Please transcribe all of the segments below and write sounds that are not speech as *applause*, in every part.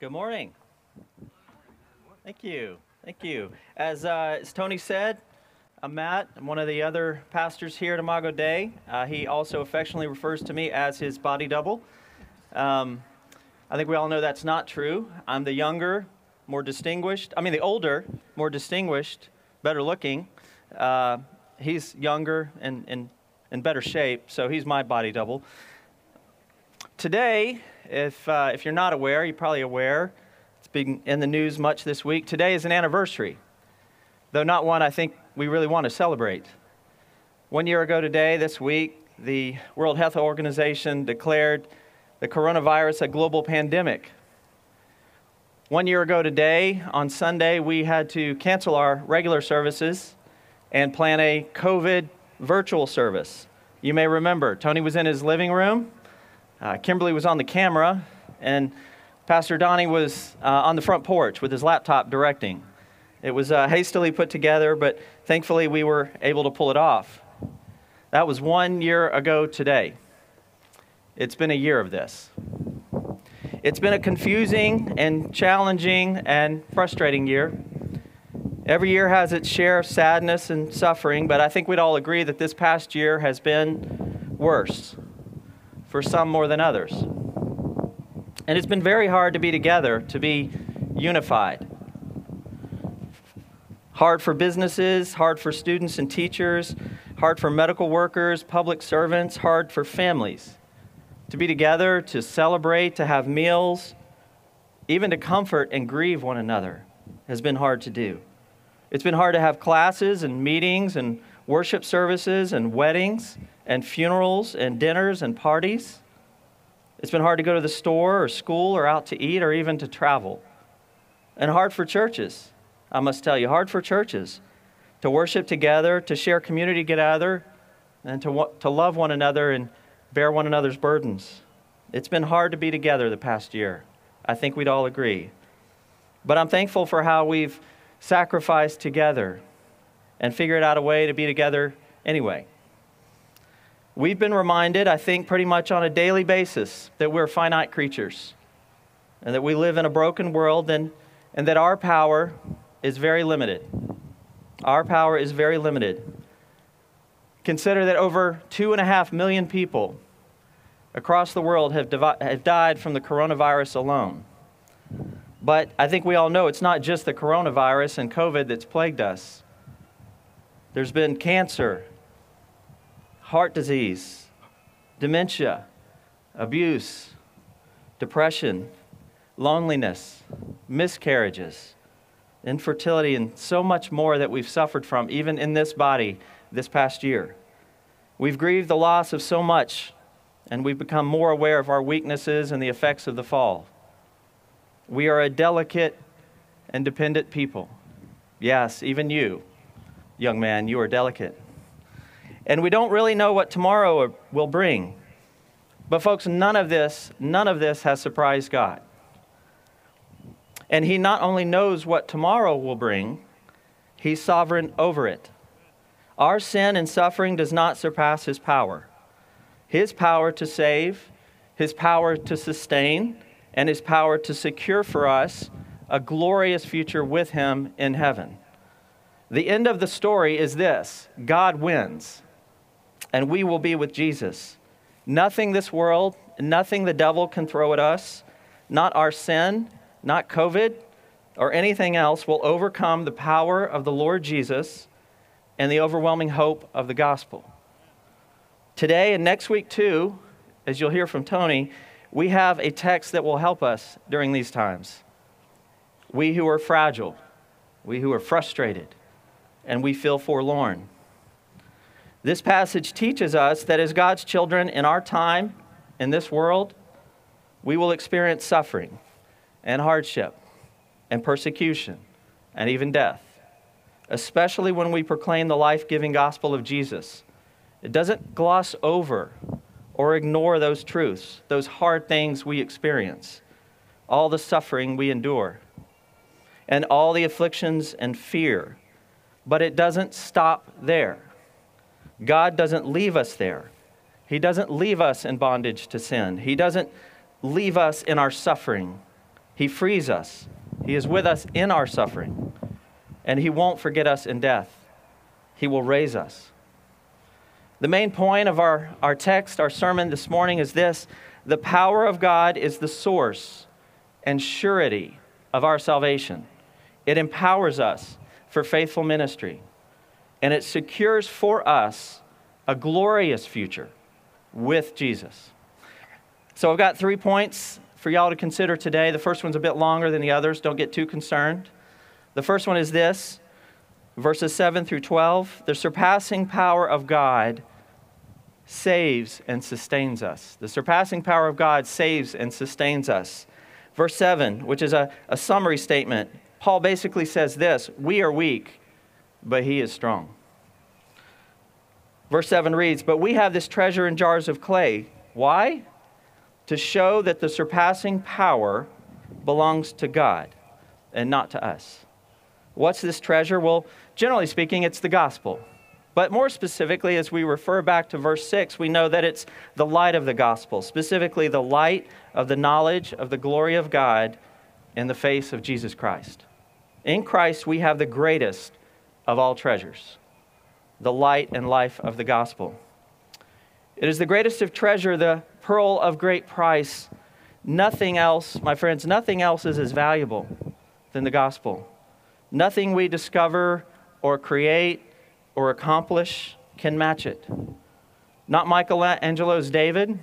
Good morning. Thank you. Thank you. As, uh, as Tony said, I'm Matt. I'm one of the other pastors here at Imago Dei. Uh, he also affectionately refers to me as his body double. Um, I think we all know that's not true. I'm the younger, more distinguished, I mean, the older, more distinguished, better looking. Uh, he's younger and in, in better shape, so he's my body double. Today, if, uh, if you're not aware, you're probably aware, it's been in the news much this week. Today is an anniversary, though not one I think we really want to celebrate. One year ago today, this week, the World Health Organization declared the coronavirus a global pandemic. One year ago today, on Sunday, we had to cancel our regular services and plan a COVID virtual service. You may remember, Tony was in his living room uh, Kimberly was on the camera, and Pastor Donnie was uh, on the front porch with his laptop directing. It was uh, hastily put together, but thankfully we were able to pull it off. That was one year ago today. It's been a year of this. It's been a confusing and challenging and frustrating year. Every year has its share of sadness and suffering, but I think we'd all agree that this past year has been worse for some more than others. And it's been very hard to be together, to be unified. Hard for businesses, hard for students and teachers, hard for medical workers, public servants, hard for families. To be together, to celebrate, to have meals, even to comfort and grieve one another has been hard to do. It's been hard to have classes and meetings and worship services and weddings and funerals and dinners and parties. It's been hard to go to the store or school or out to eat or even to travel. And hard for churches, I must tell you, hard for churches to worship together, to share community together, and to, to love one another and bear one another's burdens. It's been hard to be together the past year. I think we'd all agree. But I'm thankful for how we've sacrificed together and figured out a way to be together anyway. We've been reminded, I think, pretty much on a daily basis that we're finite creatures and that we live in a broken world and, and that our power is very limited. Our power is very limited. Consider that over two and a half million people across the world have, divi- have died from the coronavirus alone. But I think we all know it's not just the coronavirus and COVID that's plagued us. There's been cancer, heart disease, dementia, abuse, depression, loneliness, miscarriages, infertility, and so much more that we've suffered from, even in this body, this past year. We've grieved the loss of so much, and we've become more aware of our weaknesses and the effects of the fall. We are a delicate and dependent people. Yes, even you young man, you are delicate. And we don't really know what tomorrow uh, will bring. But folks, none of this, none of this has surprised God. And he not only knows what tomorrow will bring, he's sovereign over it. Our sin and suffering does not surpass his power. His power to save, his power to sustain, and his power to secure for us a glorious future with him in heaven. The end of the story is this God wins, and we will be with Jesus. Nothing this world, nothing the devil can throw at us, not our sin, not COVID, or anything else will overcome the power of the Lord Jesus and the overwhelming hope of the gospel. Today and next week, too, as you'll hear from Tony, we have a text that will help us during these times. We who are fragile, we who are frustrated, and we feel forlorn. This passage teaches us that as God's children in our time, in this world, we will experience suffering and hardship and persecution and even death, especially when we proclaim the life giving gospel of Jesus. It doesn't gloss over or ignore those truths, those hard things we experience, all the suffering we endure, and all the afflictions and fear but it doesn't stop there. God doesn't leave us there. He doesn't leave us in bondage to sin. He doesn't leave us in our suffering. He frees us. He is with us in our suffering. And He won't forget us in death. He will raise us. The main point of our, our text, our sermon this morning is this the power of God is the source and surety of our salvation. It empowers us for faithful ministry, and it secures for us a glorious future with Jesus. So I've got three points for y'all to consider today. The first one's a bit longer than the others. Don't get too concerned. The first one is this verses 7 through 12. The surpassing power of God saves and sustains us. The surpassing power of God saves and sustains us. Verse 7, which is a, a summary statement, Paul basically says this We are weak, but he is strong. Verse 7 reads, But we have this treasure in jars of clay. Why? to show that the surpassing power belongs to God and not to us. What's this treasure? Well, generally speaking, it's the gospel. But more specifically, as we refer back to verse 6, we know that it's the light of the gospel, specifically the light of the knowledge of the glory of God in the face of Jesus Christ. In Christ, we have the greatest of all treasures the light and life of the gospel. It is the greatest of treasure, the pearl of great price. Nothing else, my friends, nothing else is as valuable than the gospel. Nothing we discover or create or accomplish can match it. Not Michelangelo's David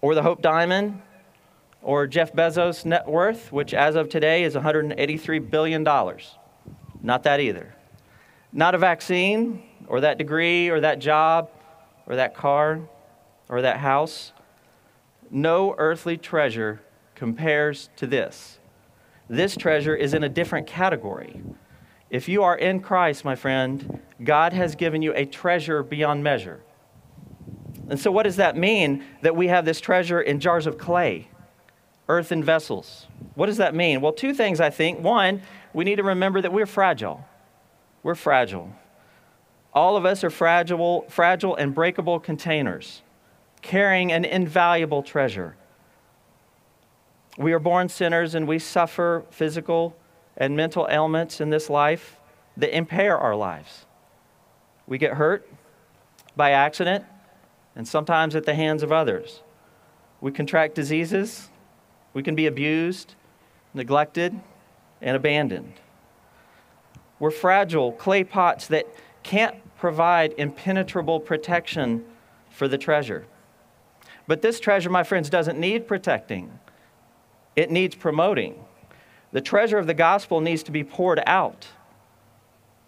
or the Hope Diamond or Jeff Bezos' net worth, which as of today is $183 billion. Not that either. Not a vaccine or that degree or that job or that car or that house. No earthly treasure compares to this. This treasure is in a different category. If you are in Christ, my friend, God has given you a treasure beyond measure. And so, what does that mean that we have this treasure in jars of clay, earthen vessels? What does that mean? Well, two things, I think. One, we need to remember that we're fragile. We're fragile. All of us are fragile, fragile and breakable containers carrying an invaluable treasure. We are born sinners and we suffer physical and mental ailments in this life that impair our lives. We get hurt by accident and sometimes at the hands of others. We contract diseases. We can be abused, neglected, and abandoned. We're fragile clay pots that can't provide impenetrable protection for the treasure. But this treasure, my friends, doesn't need protecting, it needs promoting. The treasure of the gospel needs to be poured out.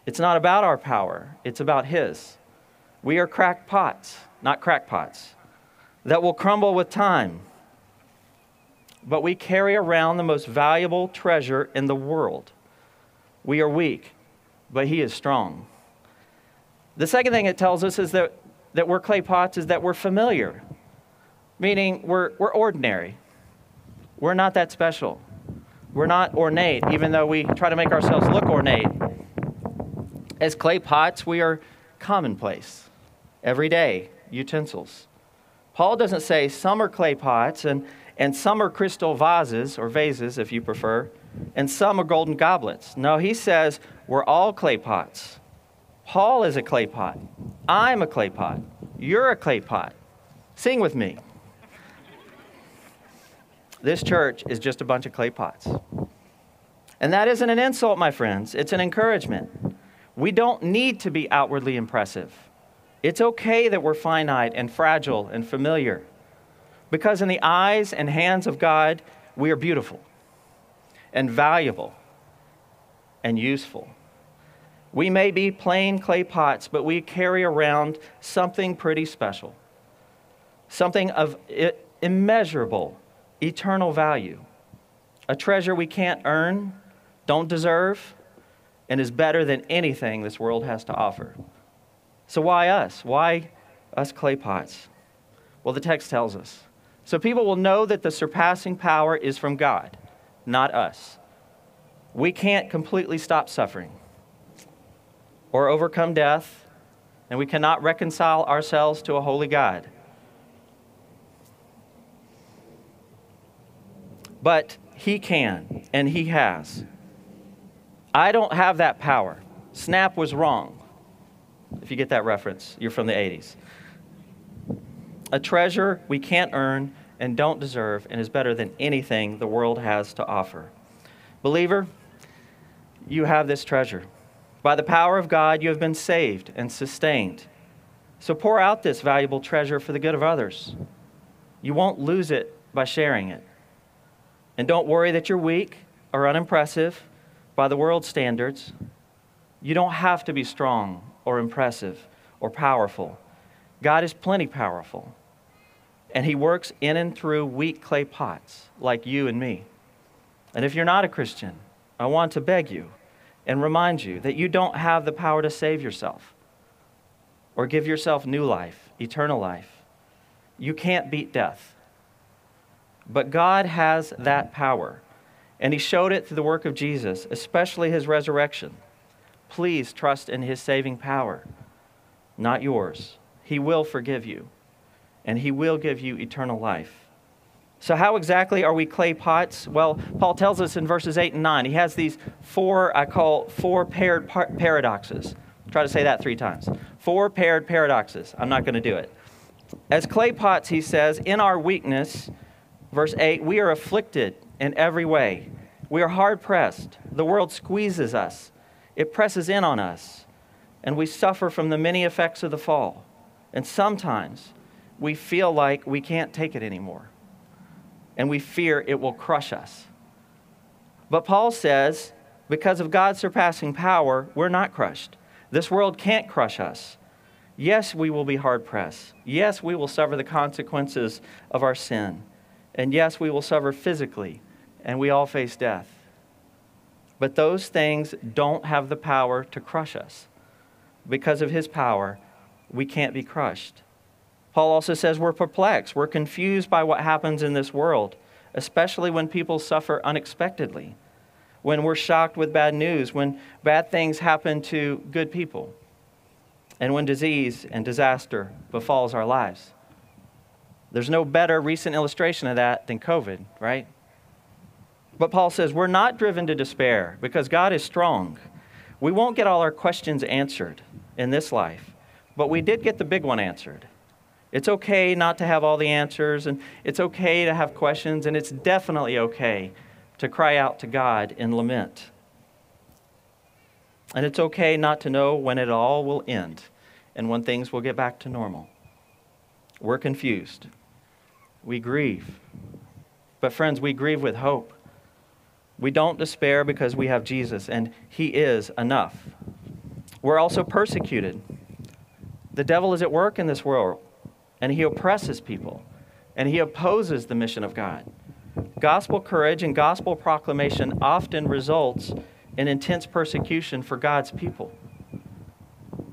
It's not about our power, it's about His. We are cracked pots, not crackpots, that will crumble with time. But we carry around the most valuable treasure in the world. We are weak, but He is strong. The second thing it tells us is that, that we're clay pots is that we're familiar meaning we're, we're ordinary. We're not that special. We're not ornate, even though we try to make ourselves look ornate. As clay pots, we are commonplace, everyday utensils. Paul doesn't say some are clay pots and, and some are crystal vases, or vases if you prefer, and some are golden goblets. No, he says we're all clay pots. Paul is a clay pot. I'm a clay pot. You're a clay pot. Sing with me. This church is just a bunch of clay pots. And that isn't an insult, my friends, it's an encouragement. We don't need to be outwardly impressive. It's okay that we're finite and fragile and familiar. Because in the eyes and hands of God, we are beautiful and valuable and useful. We may be plain clay pots, but we carry around something pretty special, something of immeasurable eternal value, a treasure we can't earn, don't deserve, and is better than anything this world has to offer. So, why us? Why us clay pots? Well, the text tells us. So, people will know that the surpassing power is from God, not us. We can't completely stop suffering or overcome death, and we cannot reconcile ourselves to a holy God. But He can, and He has. I don't have that power. Snap was wrong. If you get that reference, you're from the 80s. A treasure we can't earn and don't deserve and is better than anything the world has to offer. Believer, you have this treasure. By the power of God, you have been saved and sustained. So pour out this valuable treasure for the good of others. You won't lose it by sharing it. And don't worry that you're weak or unimpressive by the world's standards. You don't have to be strong or impressive or powerful. God is plenty powerful. And He works in and through weak clay pots like you and me. And if you're not a Christian, I want to beg you and remind you that you don't have the power to save yourself or give yourself new life, eternal life. You can't beat death. But God has mm-hmm. that power, and He showed it through the work of Jesus, especially His resurrection. Please trust in His saving power, not yours. He will forgive you, and He will give you eternal life. So, how exactly are we clay pots? Well, Paul tells us in verses 8 and 9. He has these four, I call four paired par- paradoxes. Try to say that three times. Four paired paradoxes. I'm not going to do it. As clay pots, he says, in our weakness, verse 8, we are afflicted in every way. We are hard pressed. The world squeezes us, it presses in on us, and we suffer from the many effects of the fall. And sometimes we feel like we can't take it anymore and we fear it will crush us. But Paul says, because of God's surpassing power, we're not crushed. This world can't crush us. Yes, we will be hard pressed. Yes, we will suffer the consequences of our sin. And yes, we will suffer physically, and we all face death. But those things don't have the power to crush us. Because of his power, we can't be crushed. Paul also says we're perplexed. We're confused by what happens in this world, especially when people suffer unexpectedly, when we're shocked with bad news, when bad things happen to good people, and when disease and disaster befalls our lives. There's no better recent illustration of that than COVID, right? But Paul says we're not driven to despair because God is strong. We won't get all our questions answered in this life, but we did get the big one answered. It's okay not to have all the answers, and it's okay to have questions, and it's definitely okay to cry out to God in lament. And it's okay not to know when it all will end and when things will get back to normal. We're confused. We grieve. But, friends, we grieve with hope. We don't despair because we have Jesus, and He is enough. We're also persecuted. The devil is at work in this world and he oppresses people and he opposes the mission of God. Gospel courage and gospel proclamation often results in intense persecution for God's people.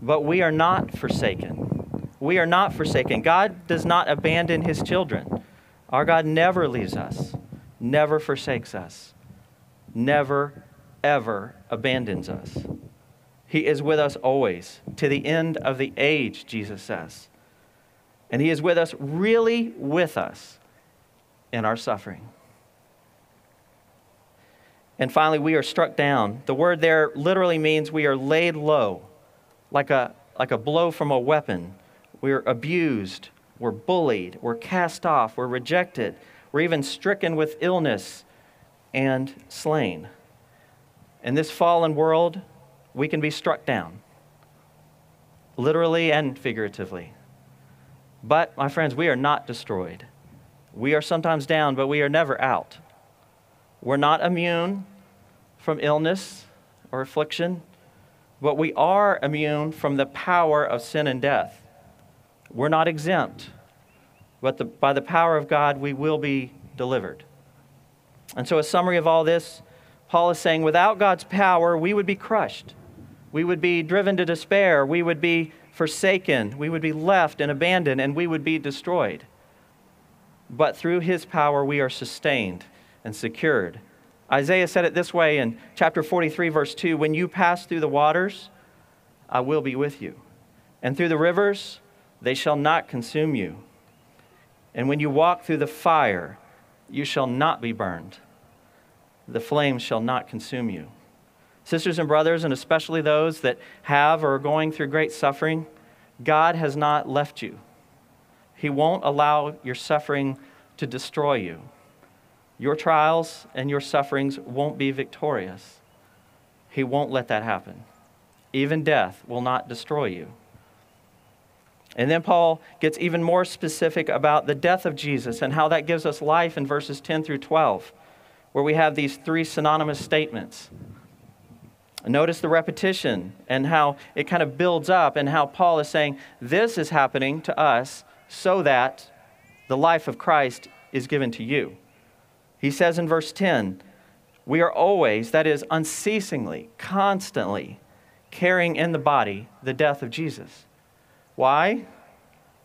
But we are not forsaken. We are not forsaken. God does not abandon his children. Our God never leaves us, never forsakes us, never, ever abandons us. He is with us always, to the end of the age, Jesus says. And He is with us, really with us in our suffering. And finally, we are struck down. The word there literally means we are laid low, like a, like a blow from a weapon. We're abused, we're bullied, we're cast off, we're rejected, we're even stricken with illness and slain. In this fallen world, we can be struck down, literally and figuratively. But, my friends, we are not destroyed. We are sometimes down, but we are never out. We're not immune from illness or affliction, but we are immune from the power of sin and death. We're not exempt, but the, by the power of God, we will be delivered. And so, a summary of all this, Paul is saying without God's power, we would be crushed. We would be driven to despair. We would be forsaken, we would be left and abandoned, and we would be destroyed. But through his power, we are sustained and secured. Isaiah said it this way in chapter 43, verse 2 When you pass through the waters, I will be with you. And through the rivers, they shall not consume you. And when you walk through the fire, you shall not be burned. the flames shall not consume you. Sisters and brothers, and especially those that have or are going through great suffering, God has not left you. He won't allow your suffering to destroy you. Your trials and your sufferings won't be victorious. He won't let that happen. Even death will not destroy you. And then Paul gets even more specific about the death of Jesus and how that gives us life in verses 10 through 12, where we have these three synonymous statements. Notice the repetition and how it kind of builds up, and how Paul is saying, This is happening to us so that the life of Christ is given to you. He says in verse 10, We are always, that is, unceasingly, constantly, carrying in the body the death of Jesus. Why?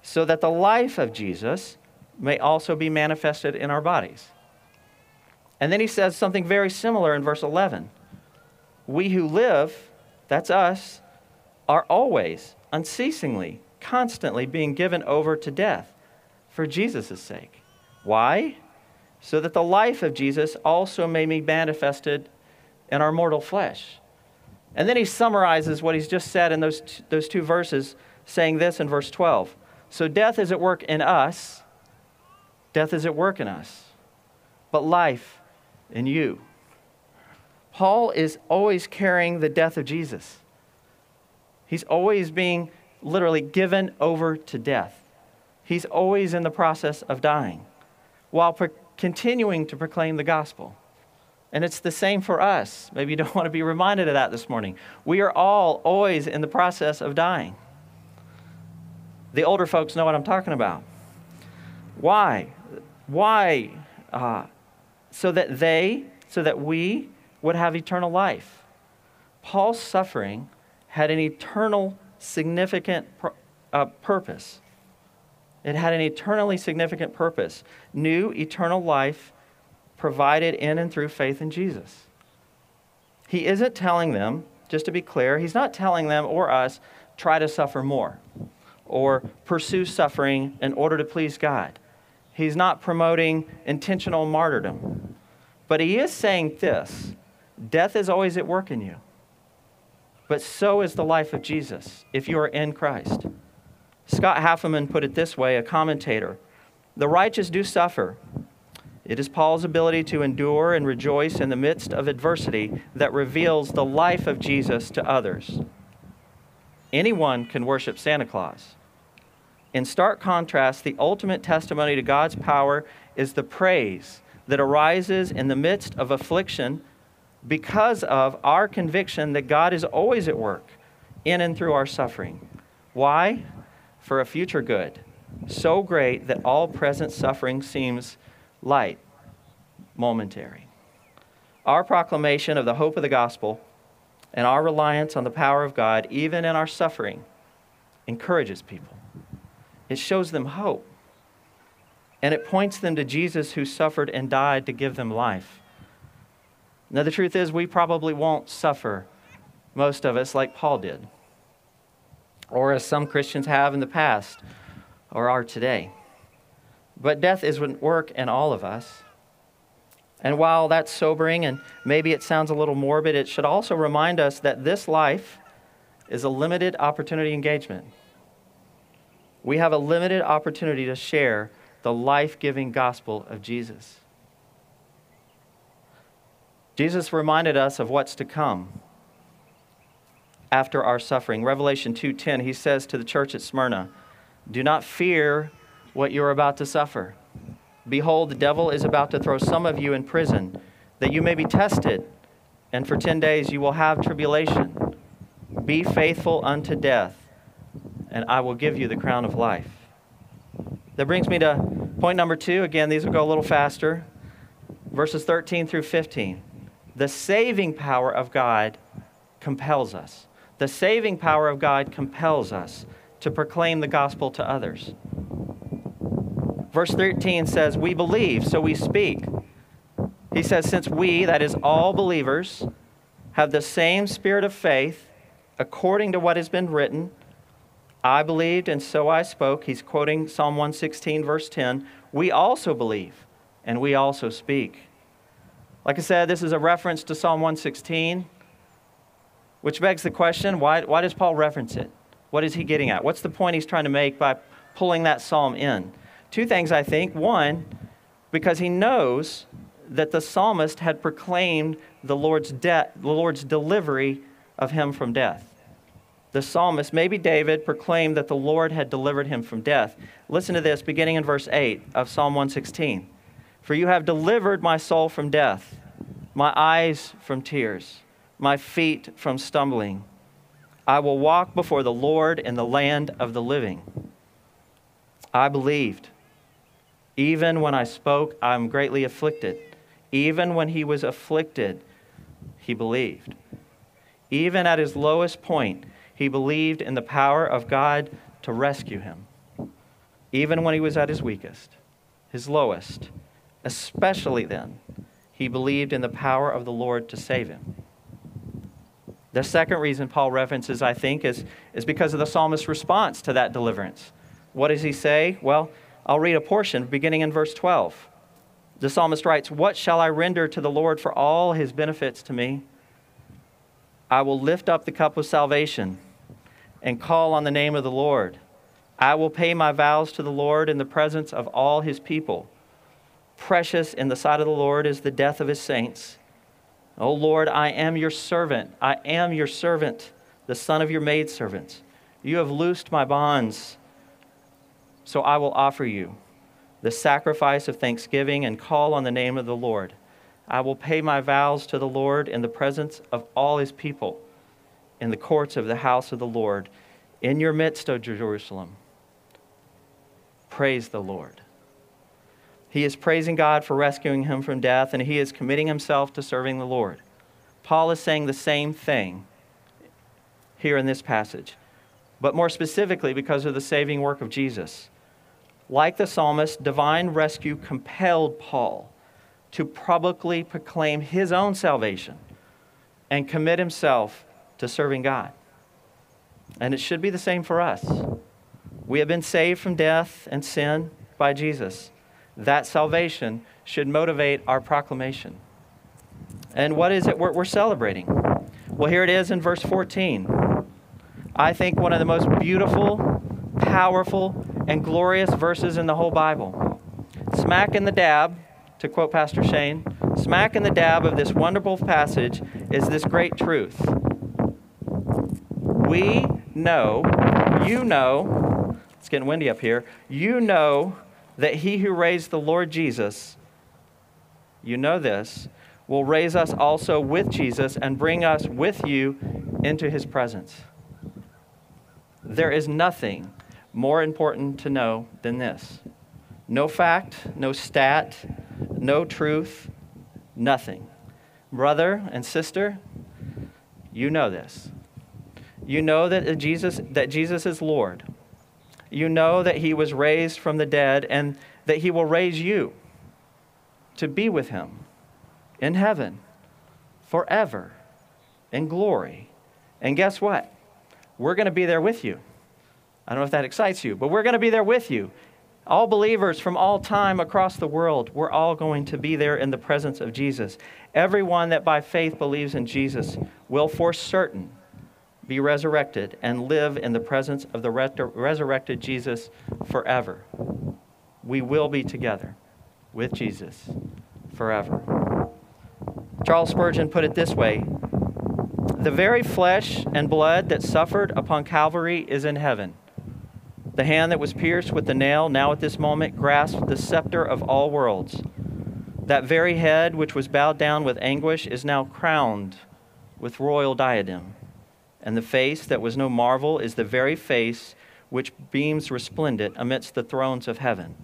So that the life of Jesus may also be manifested in our bodies. And then he says something very similar in verse 11. We who live, that's us, are always, unceasingly, constantly being given over to death for Jesus' sake. Why? So that the life of Jesus also may be manifested in our mortal flesh. And then he summarizes what he's just said in those, t- those two verses, saying this in verse 12. So death is at work in us, death is at work in us, but life in you. Paul is always carrying the death of Jesus. He's always being literally given over to death. He's always in the process of dying while pro- continuing to proclaim the gospel. And it's the same for us. Maybe you don't *laughs* want to be reminded of that this morning. We are all always in the process of dying. The older folks know what I'm talking about. Why? Why? Uh, so that they, so that we would have eternal life. Paul's suffering had an eternal, significant uh, purpose. It had an eternally significant purpose. New eternal life provided in and through faith in Jesus. He isn't telling them, just to be clear, he's not telling them or us, try to suffer more or pursue suffering in order to please God. He's not promoting intentional martyrdom. But he is saying this death is always at work in you. But so is the life of Jesus if you are in Christ. Scott Hafemann put it this way, a commentator The righteous do suffer, it is Paul's ability to endure and rejoice in the midst of adversity that reveals the life of Jesus to others. Anyone can worship Santa Claus. In stark contrast, the ultimate testimony to God's power is the praise that arises in the midst of affliction because of our conviction that God is always at work in and through our suffering. Why? For a future good, so great that all present suffering seems light, momentary. Our proclamation of the hope of the gospel and our reliance on the power of God, even in our suffering, encourages people. It shows them hope. And it points them to Jesus who suffered and died to give them life. Now, the truth is, we probably won't suffer, most of us, like Paul did, or as some Christians have in the past or are today. But death is at work in all of us. And while that's sobering and maybe it sounds a little morbid, it should also remind us that this life is a limited opportunity engagement. We have a limited opportunity to share the life giving gospel of Jesus. Jesus reminded us of what's to come after our suffering. Revelation 2:10 he says to the church at Smyrna, "Do not fear what you're about to suffer. Behold, the devil is about to throw some of you in prison, that you may be tested, and for 10 days you will have tribulation. Be faithful unto death, and I will give you the crown of life. That brings me to point number two. Again, these will go a little faster. Verses 13 through 15. The saving power of God compels us. The saving power of God compels us to proclaim the gospel to others. Verse 13 says, We believe, so we speak. He says, Since we, that is all believers, have the same spirit of faith, according to what has been written, I believed and so I spoke. He's quoting Psalm 116, verse 10. We also believe and we also speak. Like I said, this is a reference to Psalm 116, which begs the question why, why does Paul reference it? What is he getting at? What's the point he's trying to make by pulling that psalm in? Two things, I think. One, because he knows that the psalmist had proclaimed the Lord's, de- the Lord's delivery of him from death. The psalmist, maybe David, proclaimed that the Lord had delivered him from death. Listen to this, beginning in verse 8 of Psalm 116. For you have delivered my soul from death, my eyes from tears, my feet from stumbling. I will walk before the Lord in the land of the living. I believed. Even when I spoke, I am greatly afflicted. Even when he was afflicted, he believed. Even at his lowest point, he believed in the power of God to rescue him. Even when he was at his weakest, his lowest, especially then, he believed in the power of the Lord to save him. The second reason Paul references, I think, is, is because of the psalmist's response to that deliverance. What does he say? Well, I'll read a portion beginning in verse 12. The psalmist writes, What shall I render to the Lord for all his benefits to me? I will lift up the cup of salvation and call on the name of the Lord. I will pay my vows to the Lord in the presence of all his people. Precious in the sight of the Lord is the death of his saints. O Lord, I am your servant. I am your servant, the son of your maidservants. You have loosed my bonds, so I will offer you the sacrifice of thanksgiving and call on the name of the Lord. I will pay my vows to the Lord in the presence of all his people, in the courts of the house of the Lord, in your midst, O Jerusalem. Praise the Lord. He is praising God for rescuing him from death, and he is committing himself to serving the Lord. Paul is saying the same thing here in this passage, but more specifically because of the saving work of Jesus. Like the psalmist, divine rescue compelled Paul to publicly proclaim his own salvation and commit himself to serving God. And it should be the same for us. We have been saved from death and sin by Jesus. That salvation should motivate our proclamation. And what is it we're, celebrating? Well, here it is in verse 14. I think one of the most beautiful, powerful, and glorious verses in the whole Bible. Smack in the dab to quote Pastor Shane, smack in the dab of this wonderful passage is this great truth. We know, you know, it's getting windy up here, you know that he who raised the Lord Jesus, you know this, will raise us also with Jesus and bring us with you into his presence. There is nothing more important to know than this. No fact, no stat, no truth, nothing. Brother and sister, you know this. You know that Jesus, that Jesus is Lord. You know that he was raised from the dead and that he will raise you to be with him in heaven forever in glory. And guess what? We're going to be there with you. I don't know if that excites you, but we're going to be there with you all believers from all time across the world, we're all going to be there in the presence of Jesus. Everyone that by faith believes in Jesus will for certain be resurrected and live in the presence of the resurrected Jesus forever. We will be together with Jesus forever. Charles Spurgeon put it this way The very flesh and blood that suffered upon Calvary is in heaven the hand that was pierced with the nail, now at this moment, grasped the scepter of all worlds. That very head which was bowed down with anguish is now crowned with royal diadem. And the face that was no marvel is the very face which beams resplendent amidst the thrones of heaven.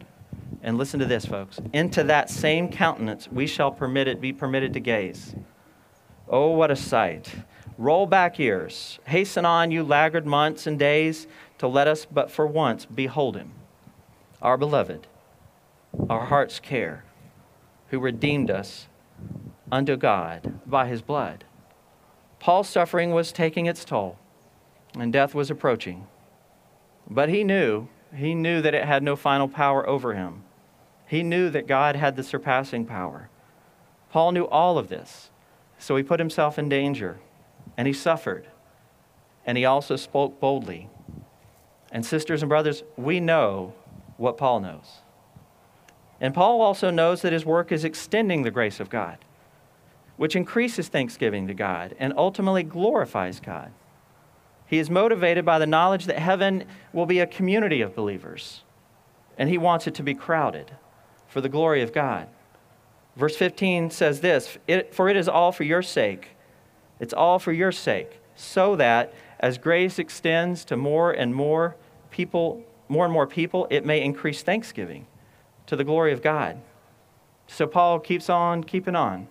And listen to this, folks. Into that same countenance we shall permit it, be permitted to gaze. Oh, what a sight! Roll back years. Hasten on, you laggard months and days to let us but for once behold him, our beloved, our heart's care, who redeemed us unto God by his blood. Paul's suffering was taking its toll, and death was approaching. But he knew, he knew that it had no final power over him. He knew that God had the surpassing power. Paul knew all of this, so he put himself in danger, and he suffered, and he also spoke boldly. And, sisters and brothers, we know what Paul knows. And Paul also knows that his work is extending the grace of God, which increases thanksgiving to God and ultimately glorifies God. He is motivated by the knowledge that heaven will be a community of believers, and he wants it to be crowded for the glory of God. Verse 15 says this For it is all for your sake. It's all for your sake, so that as grace extends to more and more people, more and more people, it may increase thanksgiving to the glory of God. So Paul keeps on keeping on,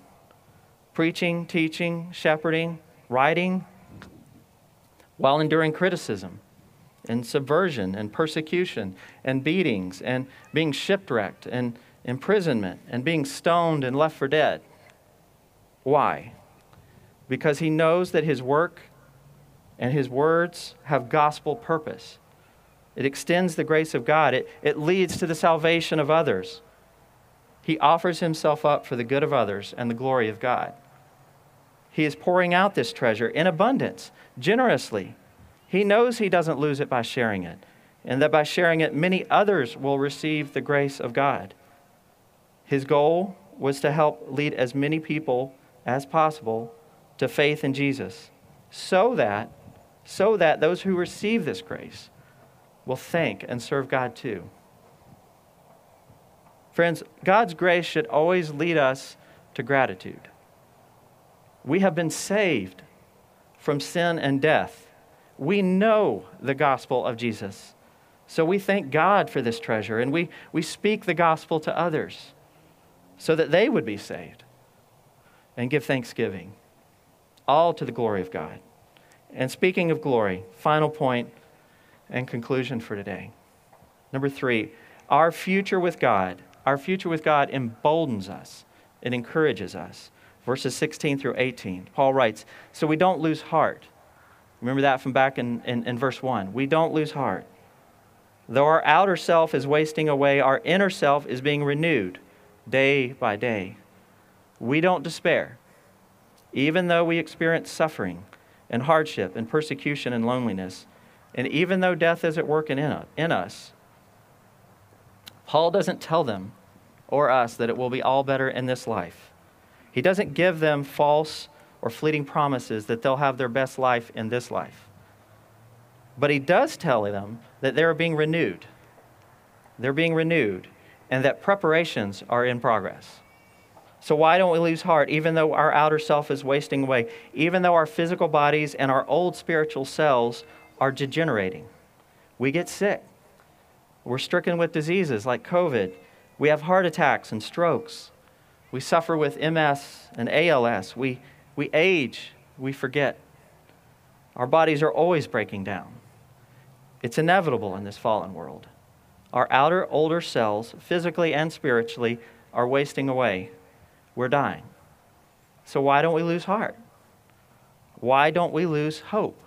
preaching, teaching, shepherding, writing, while enduring criticism and subversion and persecution and beatings and being shipwrecked and imprisonment and being stoned and left for dead. Why? Because he knows that his work and his words have gospel purpose. It extends the grace of God, it, it leads to the salvation of others. He offers himself up for the good of others and the glory of God. He is pouring out this treasure in abundance, generously. He knows he doesn't lose it by sharing it, and that by sharing it, many others will receive the grace of God. His goal was to help lead as many people as possible to faith in Jesus so that so that those who receive this grace will thank and serve God too. Friends, God's grace should always lead us to gratitude. We have been saved from sin and death. We know the gospel of Jesus. So we thank God for this treasure and we, we speak the gospel to others so that they would be saved and give thanksgiving, all to the glory of God. And speaking of glory, final point and conclusion for today. Number three, our future with God, our future with God emboldens us, it encourages us. Verses 16 through 18. Paul writes, So we don't lose heart. Remember that from back in, in, in verse 1. We don't lose heart. Though our outer self is wasting away, our inner self is being renewed day by day. We don't despair, even though we experience suffering and hardship and persecution and loneliness, and even though death is at work in, in us. Paul doesn't tell them or us that it will be all better in this life. He doesn't give them false or fleeting promises that they'll have their best life in this life. But he does tell them that they're being renewed. They're being renewed and that preparations are in progress. So, why don't we lose heart, even though our outer self is wasting away, even though our physical bodies and our old spiritual selves are degenerating? We get sick. We're stricken with diseases like COVID. We have heart attacks and strokes. We suffer with MS and ALS. We, we age. We forget. Our bodies are always breaking down. It's inevitable in this fallen world. Our outer, older selves, physically and spiritually, are wasting away. We're dying. So, why don't we lose heart? Why don't we lose hope?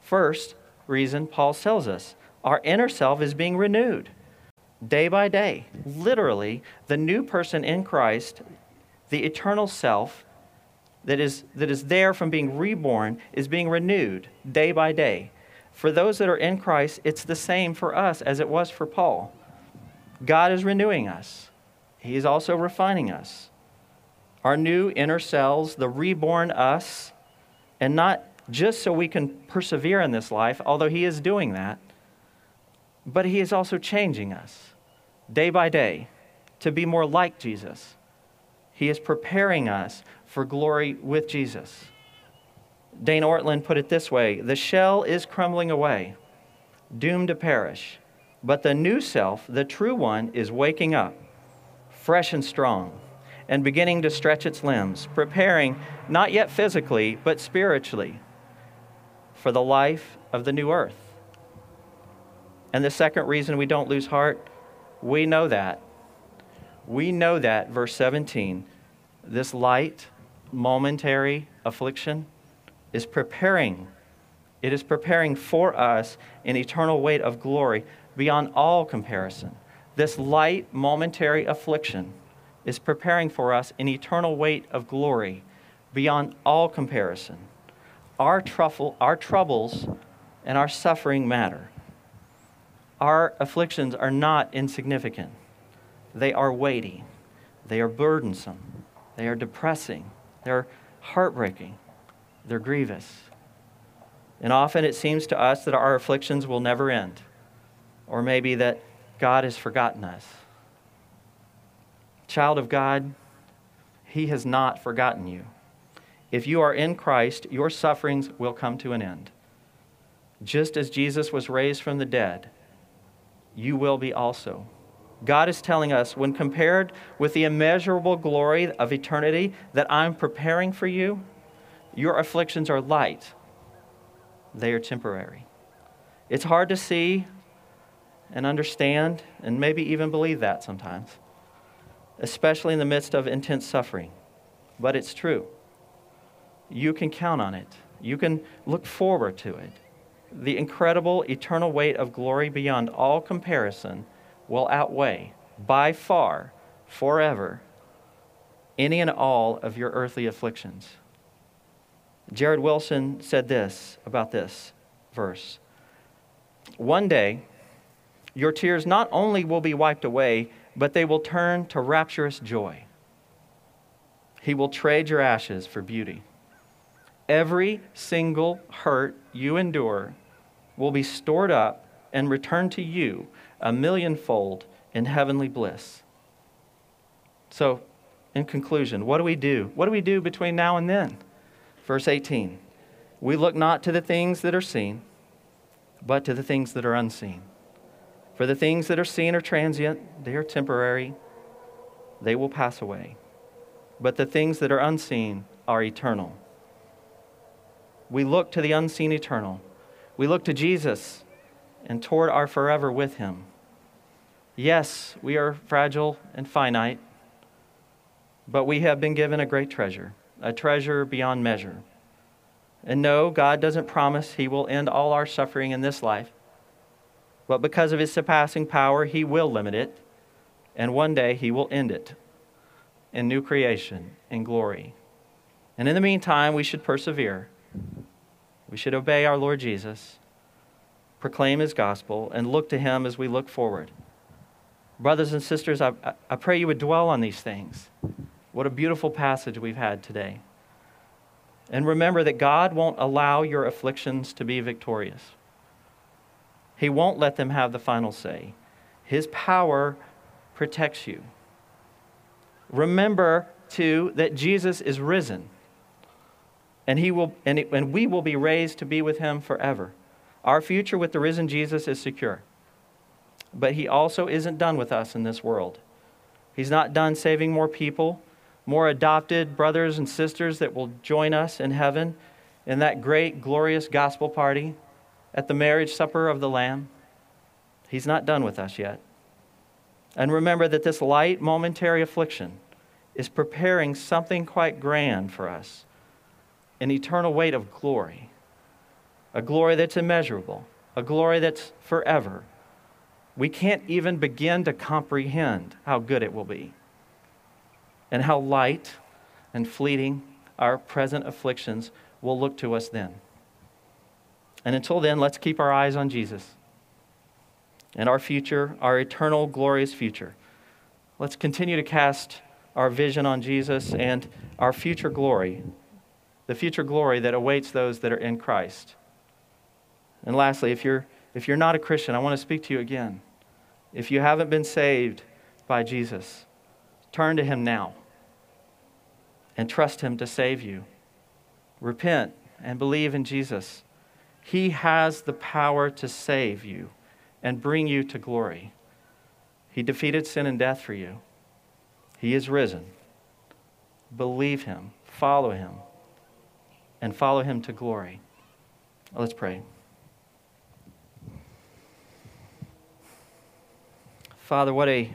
First reason Paul tells us our inner self is being renewed day by day. Literally, the new person in Christ, the eternal self that is, that is there from being reborn, is being renewed day by day. For those that are in Christ, it's the same for us as it was for Paul. God is renewing us, He is also refining us. Our new inner selves, the reborn us, and not just so we can persevere in this life, although He is doing that, but He is also changing us day by day to be more like Jesus. He is preparing us for glory with Jesus. Dane Ortlund put it this way The shell is crumbling away, doomed to perish, but the new self, the true one, is waking up, fresh and strong, and beginning to stretch its limbs, preparing not yet physically, but spiritually for the life of the new earth. And the second reason we don't lose heart, we know that. We know that, verse 17, this light, momentary affliction is preparing. It is preparing for us an eternal weight of glory beyond all comparison. This light, momentary affliction is preparing for us an eternal weight of glory beyond all comparison. Our, truffle, our troubles and our suffering matter. Our afflictions are not insignificant, they are weighty, they are burdensome, they are depressing, they're heartbreaking, they're grievous. And often it seems to us that our afflictions will never end, or maybe that God has forgotten us. Child of God, He has not forgotten you. If you are in Christ, your sufferings will come to an end. Just as Jesus was raised from the dead, you will be also. God is telling us, when compared with the immeasurable glory of eternity that I'm preparing for you, your afflictions are light, they are temporary. It's hard to see and understand and maybe even believe that sometimes, especially in the midst of intense suffering. But it's true. You can count on it, you can look forward to it. The incredible eternal weight of glory beyond all comparison will outweigh, by far, forever, any and all of your earthly afflictions. Jared Wilson said this about this verse One day, your tears not only will be wiped away, but they will turn to rapturous joy. He will trade your ashes for beauty. Every single hurt you endure will be stored up and returned to you a millionfold in heavenly bliss. So, in conclusion, what do we do? What do we do between now and then? Verse 18 We look not to the things that are seen, but to the things that are unseen. For the things that are seen are transient, they are temporary, they will pass away. But the things that are unseen are eternal. We look to the unseen eternal. We look to Jesus and toward our forever with him. Yes, we are fragile and finite, but we have been given a great treasure, a treasure beyond measure. And no, God doesn't promise he will end all our suffering in this life but because of his surpassing power, he will limit it, and one day he will end it in new creation, in glory. And in the meantime, we should persevere. We should obey our Lord Jesus, proclaim his gospel, and look to him as we look forward. Brothers and sisters, I, I pray you would dwell on these things. What a beautiful passage we've had today. And remember that God won't allow your afflictions to be victorious. He won't let them have the final say. His power protects you. Remember, too, that Jesus is risen. And, he will, and, it, and we will be raised to be with him forever. Our future with the risen Jesus is secure. But he also isn't done with us in this world. He's not done saving more people, more adopted brothers and sisters that will join us in heaven in that great, glorious gospel party at the marriage supper of the Lamb. He's not done with us yet. And remember that this light, momentary affliction is preparing something quite grand for us an eternal weight of glory, a glory that's immeasurable, a glory that's forever. We can't even begin to comprehend how good it will be and how light and fleeting our present afflictions will look to us then. And until then, let's keep our eyes on Jesus and our future, our eternal, glorious future. Let's continue to cast our vision on Jesus and our future glory, the future glory that awaits those that are in Christ. And lastly, if you're, if you're not a Christian, I want to speak to you again. If you haven't been saved by Jesus, turn to Him now and trust Him to save you. Repent and believe in Jesus. He has the power to save you and bring you to glory. He defeated sin and death for you. He is risen. Believe him, follow him, and follow him to glory. Let's pray. Father, what a,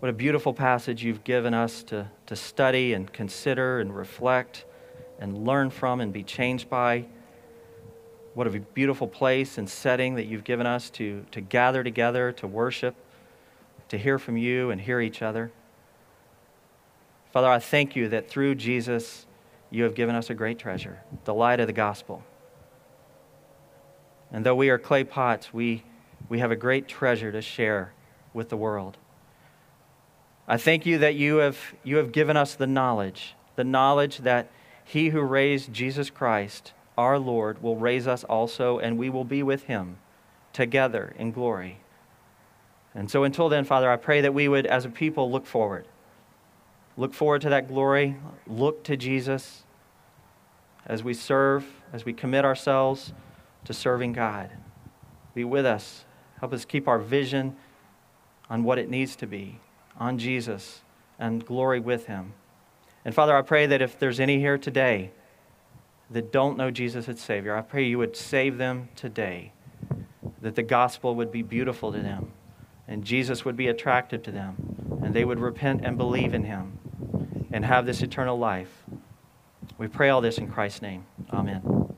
what a beautiful passage you've given us to, to study and consider and reflect and learn from and be changed by. What a beautiful place and setting that you've given us to, to gather together, to worship, to hear from you and hear each other. Father, I thank you that through Jesus, you have given us a great treasure, the light of the gospel. And though we are clay pots, we, we have a great treasure to share with the world. I thank you that you have, you have given us the knowledge, the knowledge that he who raised Jesus Christ, our Lord, will raise us also, and we will be with him together in glory. And so until then, Father, I pray that we would, as a people, look forward. Look forward to that glory. Look to Jesus as we serve, as we commit ourselves to serving God. Be with us. Help us keep our vision on what it needs to be, on Jesus, and glory with Him. And Father, I pray that if there's any here today that don't know Jesus as Savior, I pray you would save them today, that the gospel would be beautiful to them, and Jesus would be attractive to them, and they would repent and believe in Him and have this eternal life. We pray all this in Christ's name. Amen.